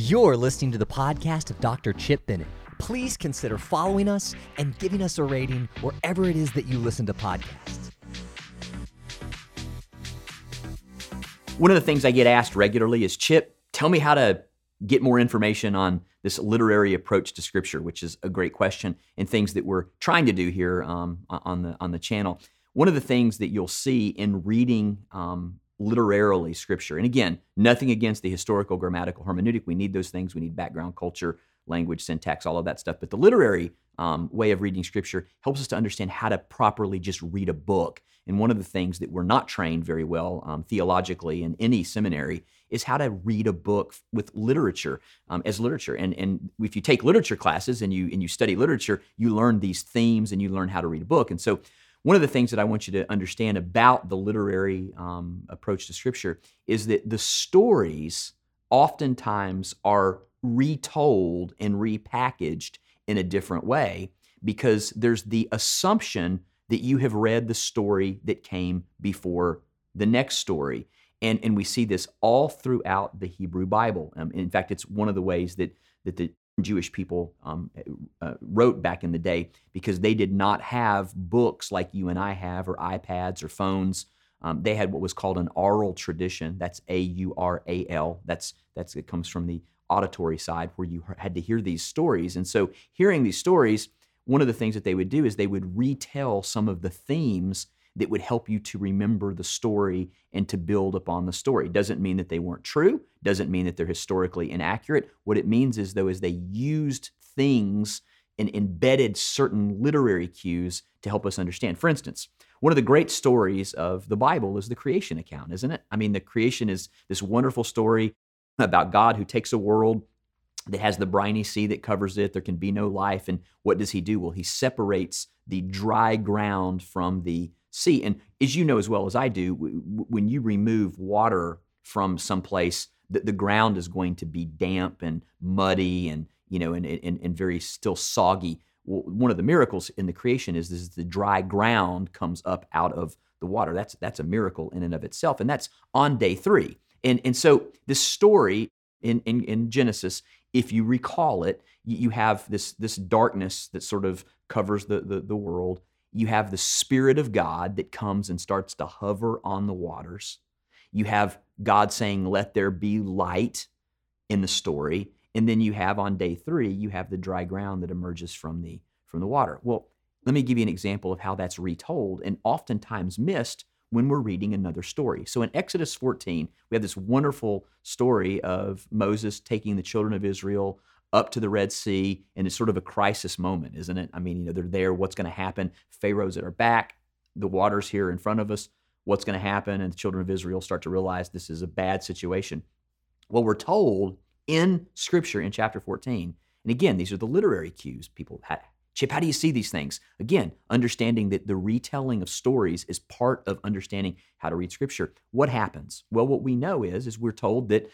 You're listening to the podcast of Dr. Chip Bennett. Please consider following us and giving us a rating wherever it is that you listen to podcasts. One of the things I get asked regularly is Chip, tell me how to get more information on this literary approach to Scripture, which is a great question, and things that we're trying to do here um, on the on the channel. One of the things that you'll see in reading um, literarily Scripture, and again, nothing against the historical, grammatical, hermeneutic. We need those things. We need background, culture, language, syntax, all of that stuff. But the literary um, way of reading Scripture helps us to understand how to properly just read a book. And one of the things that we're not trained very well um, theologically in any seminary is how to read a book with literature um, as literature. And, and if you take literature classes and you and you study literature, you learn these themes and you learn how to read a book. And so one of the things that I want you to understand about the literary um, approach to Scripture is that the stories oftentimes are retold and repackaged in a different way because there's the assumption that you have read the story that came before the next story. And, and we see this all throughout the Hebrew Bible. Um, in fact, it's one of the ways that, that the Jewish people um, uh, wrote back in the day because they did not have books like you and I have, or iPads or phones. Um, they had what was called an oral tradition. That's A U R A L. That's that's it comes from the auditory side where you had to hear these stories. And so, hearing these stories, one of the things that they would do is they would retell some of the themes that would help you to remember the story and to build upon the story. Doesn't mean that they weren't true, doesn't mean that they're historically inaccurate. What it means is, though, is they used things and embedded certain literary cues to help us understand. For instance, one of the great stories of the Bible is the creation account, isn't it? I mean, the creation is this wonderful story about God who takes a world that has the briny sea that covers it. There can be no life. And what does he do? Well, he separates the dry ground from the sea. And as you know as well as I do, when you remove water from someplace, the, the ground is going to be damp and muddy and you know and, and, and very still soggy. Well, one of the miracles in the creation is this: the dry ground comes up out of the water. That's that's a miracle in and of itself, and that's on day three. And and so this story in in, in Genesis, if you recall it, you, you have this this darkness that sort of covers the, the the world you have the Spirit of God that comes and starts to hover on the waters. You have God saying, Let there be light in the story. And then you have on day three, you have the dry ground that emerges from the, from the water. Well, let me give you an example of how that's retold and oftentimes missed when we're reading another story. So in Exodus 14, we have this wonderful story of Moses taking the children of Israel up to the Red Sea, and it's sort of a crisis moment, isn't it? I mean, you know, they're there. What's going to happen? Pharaoh's at our back. The water's here in front of us. What's going to happen? And the children of Israel start to realize this is a bad situation. Well, we're told in Scripture in chapter 14, and again, these are the literary cues. People, had Chip, how do you see these things? Again, understanding that the retelling of stories is part of understanding how to read Scripture. What happens? Well, what we know is, is we're told that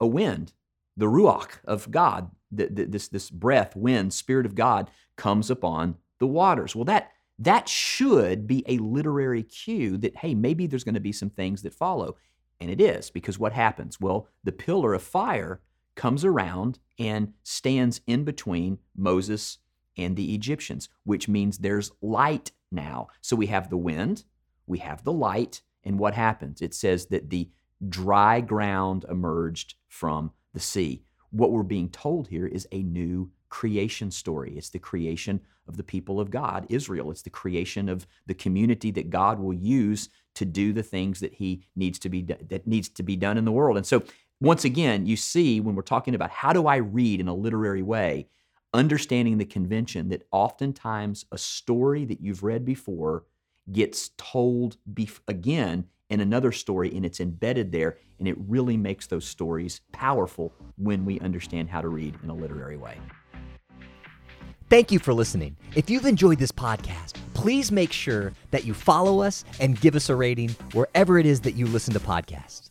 a wind, the ruach of God, the, this, this breath, wind, spirit of God comes upon the waters. Well, that, that should be a literary cue that, hey, maybe there's going to be some things that follow. And it is, because what happens? Well, the pillar of fire comes around and stands in between Moses and the Egyptians, which means there's light now. So we have the wind, we have the light, and what happens? It says that the dry ground emerged from the sea what we're being told here is a new creation story. It's the creation of the people of God, Israel. It's the creation of the community that God will use to do the things that he needs to be that needs to be done in the world. And so once again, you see when we're talking about how do I read in a literary way, understanding the convention that oftentimes a story that you've read before gets told bef- again in another story and it's embedded there and it really makes those stories powerful when we understand how to read in a literary way. Thank you for listening. If you've enjoyed this podcast, please make sure that you follow us and give us a rating wherever it is that you listen to podcasts.